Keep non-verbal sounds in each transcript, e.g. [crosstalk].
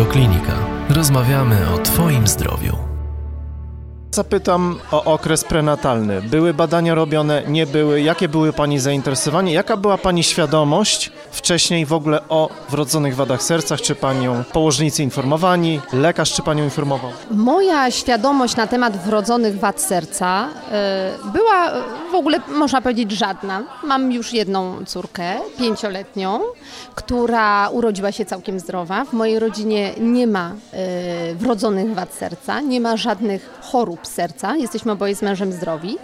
Radioklinika. Rozmawiamy o Twoim zdrowiu. Zapytam o okres prenatalny. Były badania robione, nie były? Jakie były Pani zainteresowanie? Jaka była Pani świadomość wcześniej w ogóle o wrodzonych wadach serca? Czy Panią położnicy informowani? Lekarz czy Panią informował? Moja świadomość na temat wrodzonych wad serca y, była w ogóle, można powiedzieć, żadna. Mam już jedną córkę, pięcioletnią, która urodziła się całkiem zdrowa. W mojej rodzinie nie ma y, wrodzonych wad serca, nie ma żadnych chorób serca. Jesteśmy oboje z mężem zdrowi.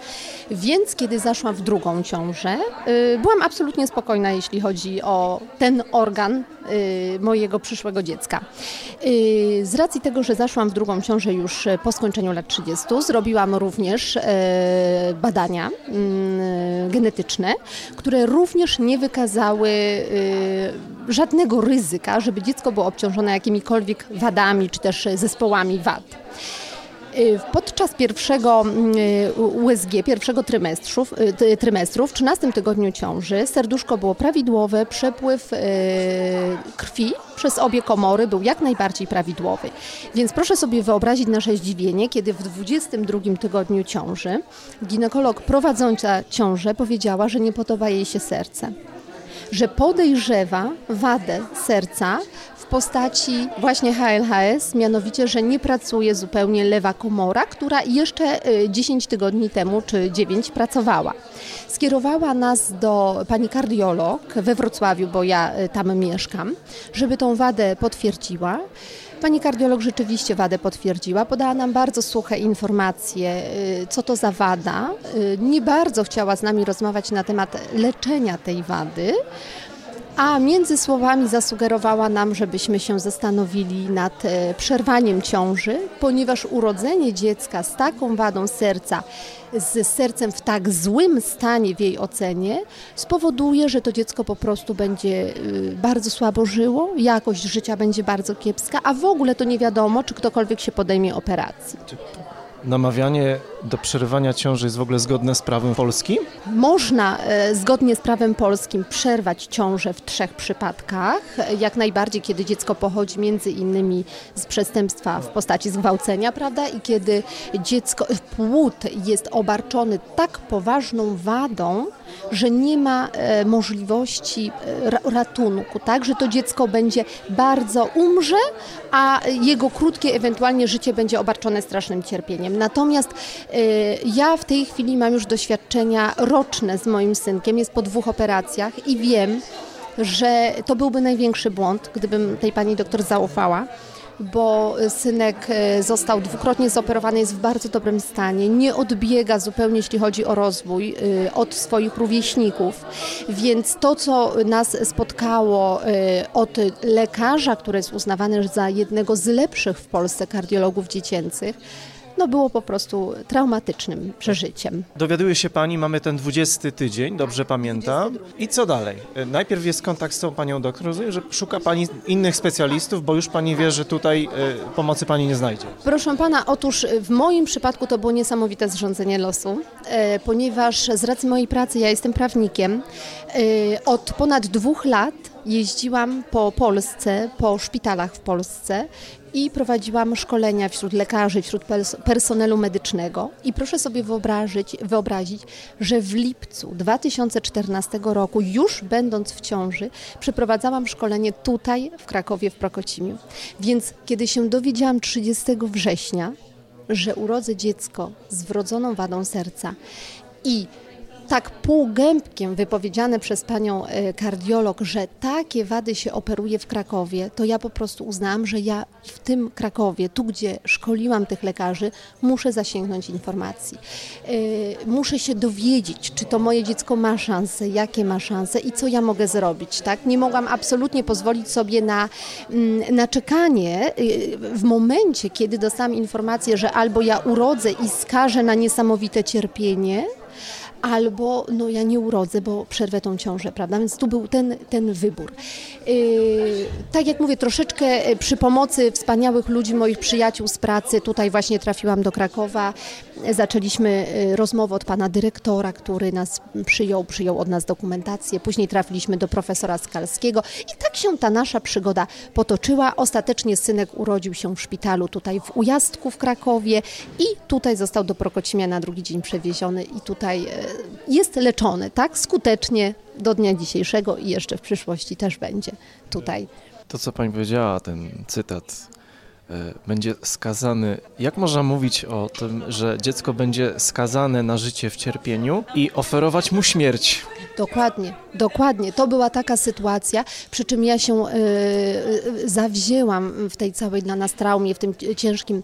Więc kiedy zaszłam w drugą ciążę, y, byłam absolutnie spokojna, jeśli chodzi o ten organ y, mojego przyszłego dziecka. Y, z racji tego, że zaszłam w drugą ciążę już po skończeniu lat 30, zrobiłam również badania mm, genetyczne, które również nie wykazały żadnego ryzyka, żeby dziecko było obciążone jakimikolwiek wadami czy też zespołami wad. Y, podczas pierwszego y, USG, pierwszego trymestru, y, trymestru, w 13 tygodniu ciąży, serduszko było prawidłowe, przepływ krwi przez obie komory był jak najbardziej prawidłowy. Więc proszę sobie wyobrazić nasze zdziwienie, kiedy w 22 tygodniu ciąży ginekolog prowadząca ciążę powiedziała, że nie podoba jej się serce że podejrzewa wadę serca postaci właśnie HLHS, mianowicie, że nie pracuje zupełnie lewa komora, która jeszcze 10 y, tygodni temu czy 9 pracowała. Skierowała nas do pani kardiolog we Wrocławiu, bo ja y, tam mieszkam, żeby tą wadę potwierdziła. Pani kardiolog rzeczywiście wadę potwierdziła, podała nam bardzo suche informacje, y, co to za wada. Nie bardzo chciała z nami rozmawiać na temat leczenia tej wady a między słowami zasugerowała nam, żebyśmy się zastanowili nad e, przerwaniem ciąży, ponieważ urodzenie dziecka z taką wadą serca, z sercem w tak złym stanie w jej ocenie, spowoduje, że to dziecko po prostu będzie e, bardzo słabo żyło, jakość życia będzie bardzo kiepska, a w ogóle to nie wiadomo, czy ktokolwiek się podejmie operacji. Namawianie do przerywania ciąży jest w ogóle zgodne z prawem polskim? Można e, zgodnie z prawem polskim przerwać ciążę w trzech przypadkach. Jak najbardziej, kiedy dziecko pochodzi między innymi z przestępstwa w postaci zgwałcenia, prawda? I kiedy dziecko, płód jest obarczony tak poważną wadą, że nie ma e, możliwości e, ratunku, tak? Że to dziecko będzie bardzo umrze, a jego krótkie ewentualnie życie będzie obarczone strasznym cierpieniem. Natomiast e, ja w tej chwili mam już doświadczenia roczne z moim synkiem, jest po dwóch operacjach i wiem, że to byłby największy błąd, gdybym tej pani doktor zaufała bo synek e, został dwukrotnie zoperowany, jest w bardzo dobrym stanie, nie odbiega zupełnie, jeśli chodzi o rozwój, e, od swoich rówieśników. Więc to, co nas spotkało od lekarza, który jest uznawany za jednego z lepszych w Polsce kardiologów dziecięcych, no było po prostu traumatycznym przeżyciem. Dowiaduje się Pani, mamy ten 20 tydzień, dobrze pamiętam. I co dalej? E, najpierw jest kontakt z tą Panią doktor, rozumiem, że szuka Pani innych specjalistów, bo już Pani wie, że tutaj y, pomocy Pani nie znajdzie. Proszę Pana, otóż w moim przypadku to było niesamowite zrządzenie losu, ponieważ z racji mojej pracy, ja jestem prawnikiem, od ponad dwóch lat jeździłam po Polsce, po szpitalach w Polsce i prowadziłam szkolenia wśród lekarzy, wśród personelu medycznego. I proszę sobie wyobrazić, wyobrazić, że w lipcu 2014 roku, już będąc w ciąży, przeprowadzałam szkolenie tutaj w Krakowie, w Prokocimiu. Więc kiedy się dowiedziałam 30 września, że urodzę dziecko z wrodzoną wadą serca i tak półgębkiem wypowiedziane przez panią e, kardiolog, że takie wady się operuje w Krakowie, to ja po prostu uznałam, że ja w tym Krakowie, tu gdzie szkoliłam tych lekarzy, muszę zasięgnąć informacji. E, muszę się dowiedzieć, czy to moje dziecko ma szansę, jakie ma szanse i co ja mogę zrobić. Tak? Nie mogłam absolutnie pozwolić sobie na, mm, na czekanie e, w momencie, kiedy dostałam informację, że albo ja urodzę i skażę na niesamowite cierpienie, albo no ja nie urodzę, bo przerwę tą ciążę, prawda? Więc tu był ten, ten wybór. Yy, tak jak mówię, troszeczkę przy pomocy wspaniałych ludzi, moich przyjaciół z pracy, tutaj właśnie trafiłam do Krakowa, Zaczęliśmy rozmowę od pana dyrektora, który nas przyjął, przyjął od nas dokumentację. Później trafiliśmy do profesora Skalskiego i tak się ta nasza przygoda potoczyła. Ostatecznie synek urodził się w szpitalu tutaj w Ujastku w Krakowie i tutaj został do Prokocimia na drugi dzień przewieziony i tutaj jest leczony, tak, skutecznie do dnia dzisiejszego i jeszcze w przyszłości też będzie tutaj. To, co pani powiedziała, ten cytat będzie skazany. Jak można mówić o tym, że dziecko będzie skazane na życie w cierpieniu i oferować mu śmierć? Dokładnie, dokładnie. To była taka sytuacja, przy czym ja się y, y, zawzięłam w tej całej dla nas traumie, w tym ciężkim,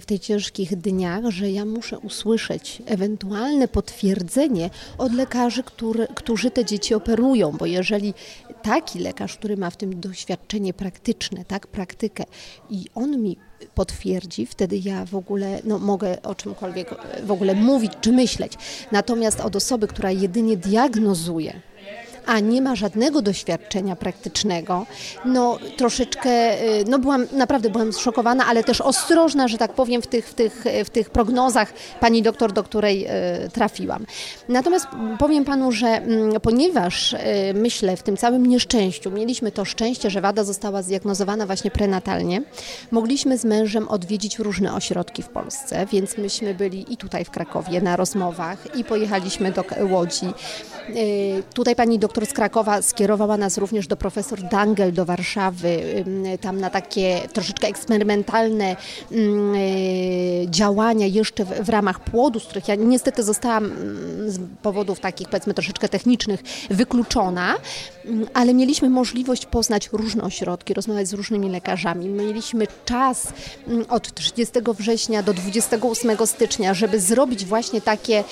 w tych ciężkich dniach, że ja muszę usłyszeć ewentualne potwierdzenie od lekarzy, który, którzy te dzieci operują, bo jeżeli taki lekarz, który ma w tym doświadczenie praktyczne, tak, praktykę i on mi potwierdzi, wtedy ja w ogóle no, mogę o czymkolwiek w ogóle mówić czy myśleć. Natomiast od osoby, która jedynie diagnozuje, a nie ma żadnego doświadczenia praktycznego, no troszeczkę, y, no byłam, naprawdę byłam zszokowana, ale też ostrożna, że tak powiem, w tych, w tych, w tych prognozach pani doktor, do której y, trafiłam. Natomiast powiem panu, że mm, ponieważ y, myślę w tym całym nieszczęściu, mieliśmy to szczęście, że wada została zdiagnozowana właśnie prenatalnie, mogliśmy z mężem odwiedzić różne ośrodki w Polsce, więc myśmy byli i tutaj w Krakowie na rozmowach i pojechaliśmy do Łodzi. Tutaj pani doktor z Krakowa skierowała nas również do profesor Dangel do Warszawy, tam na takie troszeczkę eksperymentalne działania jeszcze w ramach płodu, z których ja niestety zostałam z powodów takich powiedzmy troszeczkę technicznych wykluczona, ale mieliśmy możliwość poznać różne ośrodki, rozmawiać z różnymi lekarzami. Mieliśmy czas od 30 września do 28 stycznia, żeby zrobić właśnie takie,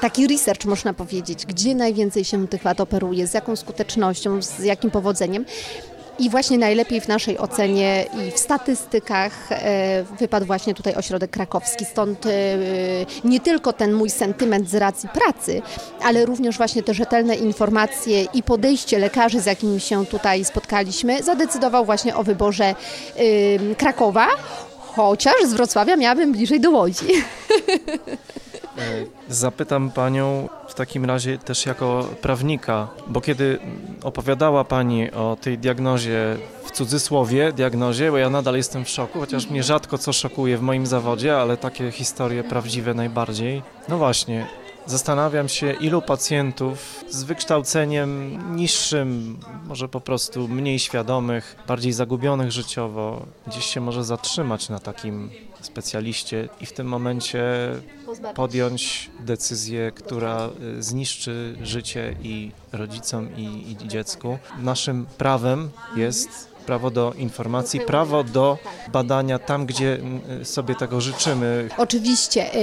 taki research, można powiedzieć, gdzie najwięcej się tych wad operuje, z jaką skutecznością, z jakim powodzeniem. I właśnie najlepiej w naszej ocenie i w statystykach e, wypadł właśnie tutaj ośrodek krakowski. Stąd e, nie tylko ten mój sentyment z racji pracy, ale również właśnie te rzetelne informacje i podejście lekarzy, z jakimi się tutaj spotkaliśmy, zadecydował właśnie o wyborze e, Krakowa, chociaż z Wrocławia miałabym bliżej do Łodzi. [laughs] Zapytam panią w takim razie też jako prawnika, bo kiedy opowiadała pani o tej diagnozie, w cudzysłowie diagnozie, bo ja nadal jestem w szoku, chociaż mnie rzadko co szokuje w moim zawodzie, ale takie historie prawdziwe najbardziej. No właśnie, Zastanawiam się, ilu pacjentów z wykształceniem niższym, może po prostu mniej świadomych, bardziej zagubionych życiowo, gdzieś się może zatrzymać na takim specjaliście i w tym momencie podjąć decyzję, która y, zniszczy życie i rodzicom, i, i dziecku. Naszym prawem jest prawo do informacji, prawo do badania tam, gdzie sobie tego życzymy. Oczywiście,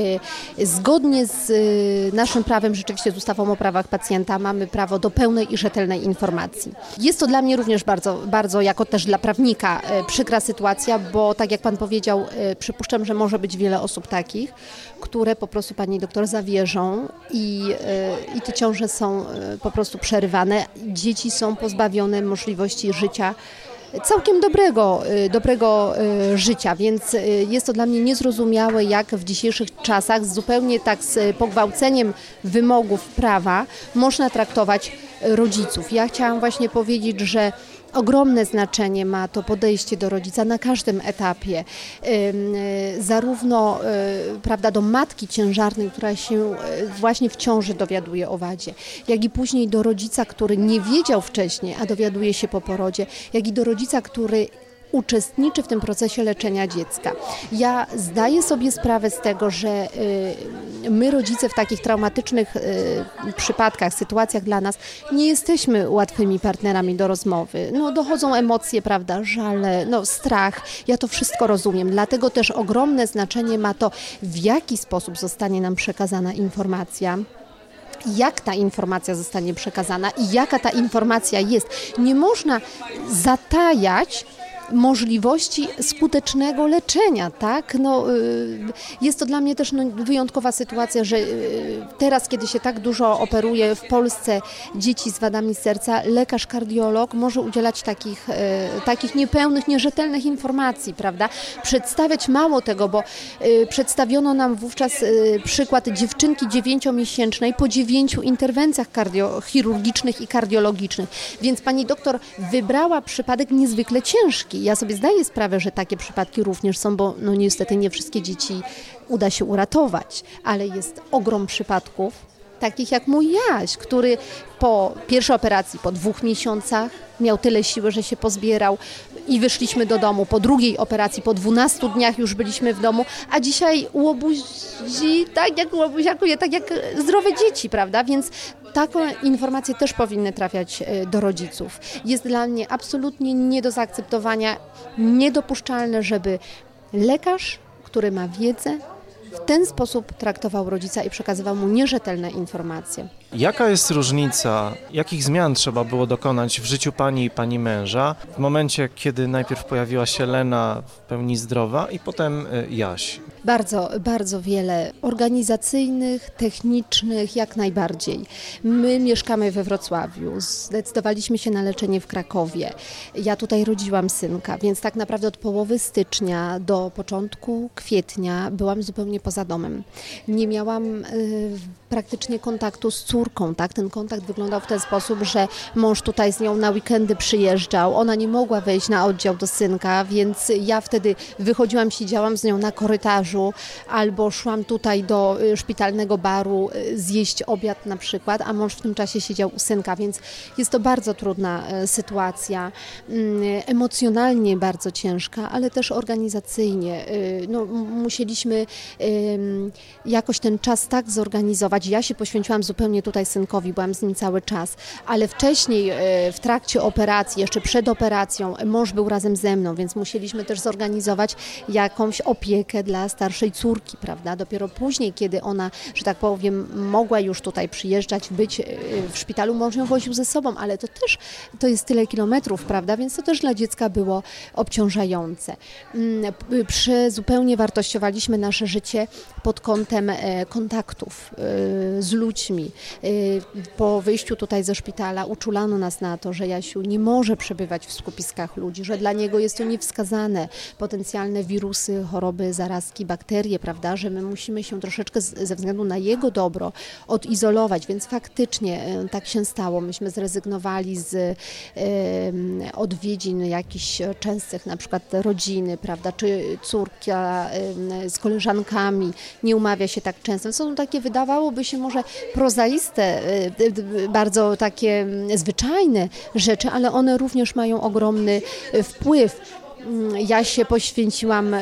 y, zgodnie z y, naszym prawem, rzeczywiście z ustawą o prawach pacjenta, mamy prawo do pełnej i rzetelnej informacji. Jest to dla mnie również bardzo, bardzo jako też dla prawnika y, przykra sytuacja, bo tak jak Pan powiedział, przypuszczam, że może być wiele osób takich, które po prostu Pani doktor zawierzą i, i te ciąże są po prostu przerywane. Dzieci są pozbawione możliwości życia całkiem dobrego, y, dobrego y, życia, więc y, jest to dla mnie niezrozumiałe, jak w dzisiejszych czasach zupełnie tak z pogwałceniem wymogów prawa można traktować rodziców. Ja chciałam właśnie powiedzieć, że ogromne znaczenie ma to podejście do rodzica na każdym etapie. Y, zarówno y, prawda, do matki ciężarnej, która się y, właśnie w ciąży dowiaduje o wadzie, jak i później do rodzica, który nie wiedział wcześniej, a dowiaduje się po porodzie, jak i do rodzica, który uczestniczy w tym procesie leczenia dziecka. Ja zdaję sobie sprawę z tego, że y, my rodzice w takich traumatycznych y, przypadkach, sytuacjach dla nas nie jesteśmy łatwymi partnerami do rozmowy. No, dochodzą emocje, prawda, żale, no, strach. Ja to wszystko rozumiem. Dlatego też ogromne znaczenie ma to, w jaki sposób zostanie nam przekazana informacja jak ta informacja zostanie przekazana i jaka ta informacja jest. Nie można zatajać możliwości skutecznego leczenia, tak? No, jest to dla mnie też no, wyjątkowa sytuacja, że teraz, kiedy się tak dużo operuje w Polsce dzieci z wadami serca, lekarz kardiolog może udzielać takich, takich niepełnych, nierzetelnych informacji, prawda? Przedstawiać mało tego, bo przedstawiono nam wówczas przykład dziewczynki dziewięciomiesięcznej po dziewięciu interwencjach chirurgicznych i kardiologicznych. Więc pani doktor wybrała przypadek niezwykle ciężki. Ja sobie zdaję sprawę, że takie przypadki również są, bo no niestety nie wszystkie dzieci uda się uratować, ale jest ogrom przypadków, takich jak mój Jaś, który po pierwszej operacji, po dwóch miesiącach miał tyle siły, że się pozbierał i wyszliśmy do domu. Po drugiej operacji, po 12 dniach już byliśmy w domu, a dzisiaj łobuzi tak jak łobuziakuje, tak jak zdrowe dzieci, prawda? Więc taką informacje też powinny trafiać e, do rodziców. Jest dla mnie absolutnie nie do zaakceptowania, niedopuszczalne, żeby lekarz, który ma wiedzę, w ten sposób traktował rodzica i przekazywał mu nierzetelne informacje. Jaka jest różnica, jakich zmian trzeba było dokonać w życiu pani i pani męża w momencie, kiedy najpierw pojawiła się Lena w pełni zdrowa i potem y, Jaś? Bardzo, bardzo wiele organizacyjnych, technicznych, jak najbardziej. My mieszkamy we Wrocławiu, zdecydowaliśmy się na leczenie w Krakowie. Ja tutaj rodziłam synka, więc tak naprawdę od połowy stycznia do początku kwietnia byłam zupełnie poza domem. Nie miałam y, praktycznie kontaktu z córką, tak? Ten kontakt wyglądał w ten sposób, że mąż tutaj z nią na weekendy przyjeżdżał, ona nie mogła wejść na oddział do synka, więc ja wtedy wychodziłam, siedziałam z nią na korytarzu albo szłam tutaj do y, szpitalnego baru y, zjeść obiad na przykład, a mąż w tym czasie siedział u synka, więc jest to bardzo trudna y, sytuacja, mm, emocjonalnie bardzo ciężka, ale też organizacyjnie. No, musieliśmy jakoś ten czas tak zorganizować, ja się poświęciłam zupełnie tutaj synkowi, byłam z nim cały czas, ale wcześniej e, w trakcie operacji, jeszcze przed operacją, mąż był razem ze mną, więc musieliśmy też zorganizować jakąś opiekę dla starszej córki, prawda? Dopiero później, kiedy ona, że tak powiem, mogła już tutaj przyjeżdżać, być e, w szpitalu, mąż ją woził ze sobą, ale to też to jest tyle kilometrów, prawda? Więc to też dla dziecka było obciążające. Mm, zupełnie wartościowaliśmy nasze życie pod kątem e, kontaktów z ludźmi. Y, po wyjściu tutaj ze szpitala uczulano nas na to, że Jasiu nie może przebywać w skupiskach ludzi, że dla niego jest to niewskazane. Potencjalne wirusy, choroby, zarazki, bakterie, prawda, że my musimy się troszeczkę ze względu na jego dobro odizolować, więc faktycznie y, tak się stało. Myśmy zrezygnowali z odwiedzin jakichś częstych, na przykład rodziny, prawda, czy córka z koleżankami nie umawia się tak często. Są takie, wydawałoby się może prozaiste, y, y, bardzo takie mm, zwyczajne rzeczy, ale one również mają ogromny y, wpływ ja się poświęciłam e,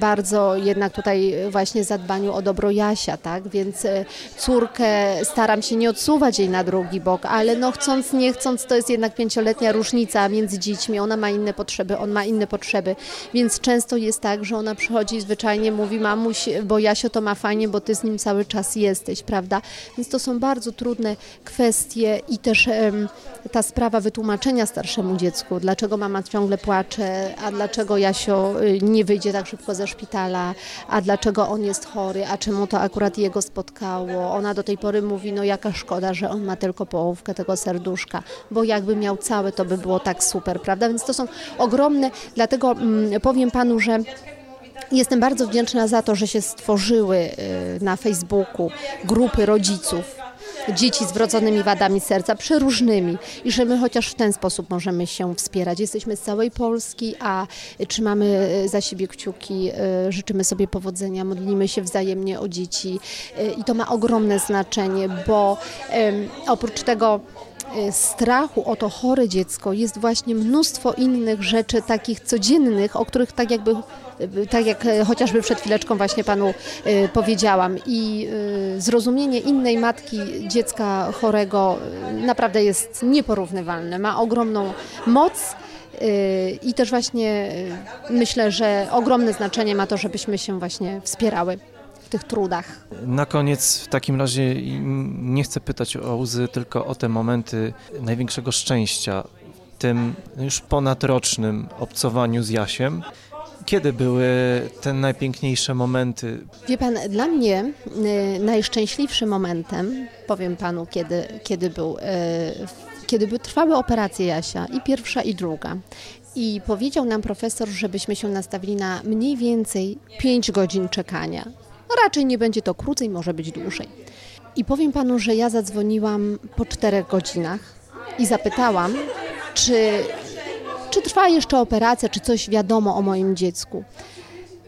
bardzo jednak tutaj właśnie zadbaniu o dobro Jasia, tak? Więc e, córkę staram się nie odsuwać jej na drugi bok, ale no chcąc, nie chcąc, to jest jednak pięcioletnia różnica między dziećmi. Ona ma inne potrzeby, on ma inne potrzeby, więc często jest tak, że ona przychodzi i zwyczajnie mówi mamuś, bo Jasio to ma fajnie, bo ty z nim cały czas jesteś, prawda? Więc to są bardzo trudne kwestie i też ta sprawa wytłumaczenia starszemu dziecku, dlaczego mama ciągle płacze, a dlaczego Jasio y, nie wyjdzie tak szybko ze szpitala, a dlaczego on jest chory, a czemu to akurat jego spotkało. Ona do tej pory mówi, no jaka szkoda, że on ma tylko połówkę tego serduszka, bo jakby miał całe, to by było tak super, prawda? Więc to są ogromne, dlatego mm, powiem panu, że Jestem bardzo wdzięczna za to, że się stworzyły y, na Facebooku grupy rodziców dzieci z wrodzonymi wadami serca, przeróżnymi i że my chociaż w ten sposób możemy się wspierać. Jesteśmy z całej Polski, a trzymamy e, za siebie kciuki, e, życzymy sobie powodzenia, modlimy się wzajemnie o dzieci e, i to ma ogromne znaczenie, bo oprócz tego strachu o to chore dziecko jest właśnie mnóstwo innych rzeczy takich codziennych, o których tak jakby tak jak e, chociażby przed chwileczką właśnie Panu powiedziałam. I zrozumienie innej matki dziecka chorego naprawdę jest nieporównywalne. Ma ogromną moc. I też właśnie myślę, że ogromne znaczenie ma to, żebyśmy się właśnie wspierały w tych trudach. Na koniec w takim razie nie chcę pytać o łzy, tylko o te momenty największego szczęścia tym już ponadrocznym obcowaniu z Jasiem. Kiedy były te najpiękniejsze momenty? Wie pan, dla mnie y, najszczęśliwszym momentem, powiem panu, kiedy, kiedy był, y, kiedy by trwały operacje Jasia, i pierwsza, i druga. I powiedział nam profesor, żebyśmy się nastawili na mniej więcej 5 godzin czekania. Raczej nie będzie to krócej, może być dłużej. I powiem panu, że ja zadzwoniłam po 4 godzinach i zapytałam, czy, czy trwa jeszcze operacja, czy coś wiadomo o moim dziecku.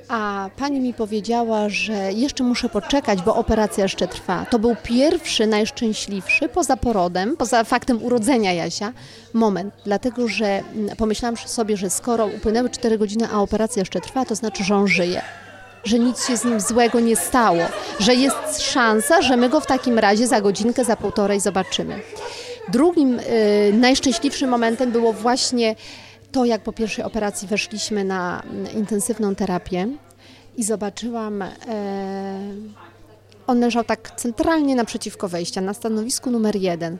A pani mi powiedziała, że jeszcze muszę poczekać, bo operacja jeszcze trwa. To był pierwszy, najszczęśliwszy poza porodem, poza faktem urodzenia Jasia, moment. Dlatego, że mm, pomyślałam sobie, że skoro upłynęły 4 godziny, a operacja jeszcze trwa, to znaczy, że on żyje. Że nic się z nim złego nie stało, że jest szansa, że my go w takim razie za godzinkę, za półtorej zobaczymy. Drugim y, najszczęśliwszym momentem było właśnie to, jak po pierwszej operacji weszliśmy na mm, intensywną terapię i zobaczyłam, e, on leżał tak centralnie naprzeciwko wejścia, na stanowisku numer jeden.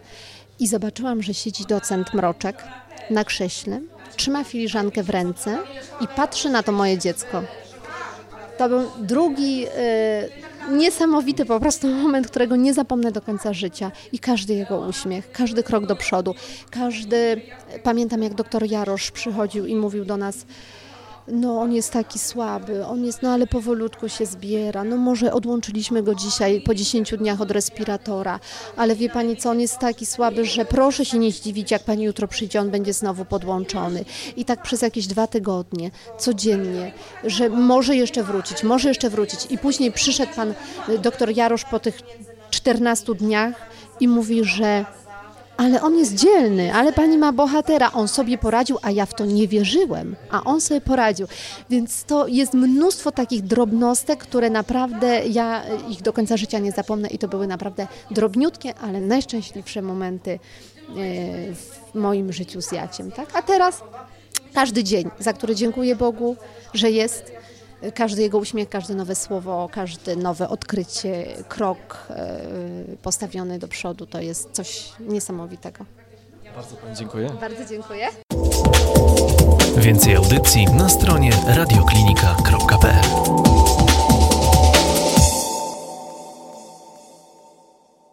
I zobaczyłam, że siedzi docent Mroczek na krześle, trzyma filiżankę w ręce i patrzy na to moje dziecko. To był drugi y, niesamowity po prostu moment, którego nie zapomnę do końca życia. I każdy jego uśmiech, każdy krok do przodu, każdy. Pamiętam, jak doktor Jarosz przychodził i mówił do nas no on jest taki słaby, on jest, no ale powolutku się zbiera, no może odłączyliśmy go dzisiaj po 10 dniach od respiratora, ale wie Pani co, on jest taki słaby, że proszę się nie zdziwić, jak Pani jutro przyjdzie, on będzie znowu podłączony. I tak przez jakieś dwa tygodnie, codziennie, że może jeszcze wrócić, może jeszcze wrócić. I później przyszedł Pan y, doktor Jarosz po tych 14 dniach i mówi, że ale on jest dzielny, ale pani ma bohatera, on sobie poradził, a ja w to nie wierzyłem, a on sobie poradził. Więc to jest mnóstwo takich drobnostek, które naprawdę ja ich do końca życia nie zapomnę i to były naprawdę drobniutkie, ale najszczęśliwsze momenty e, w moim życiu z Jaciem. Tak? A teraz każdy dzień, za który dziękuję Bogu, że jest każdy jego uśmiech, każde nowe słowo, każde nowe odkrycie, krok e, postawiony do przodu to jest coś niesamowitego. Bardzo Pani dziękuję. Bardzo dziękuję. Więcej audycji na stronie radioklinika.pl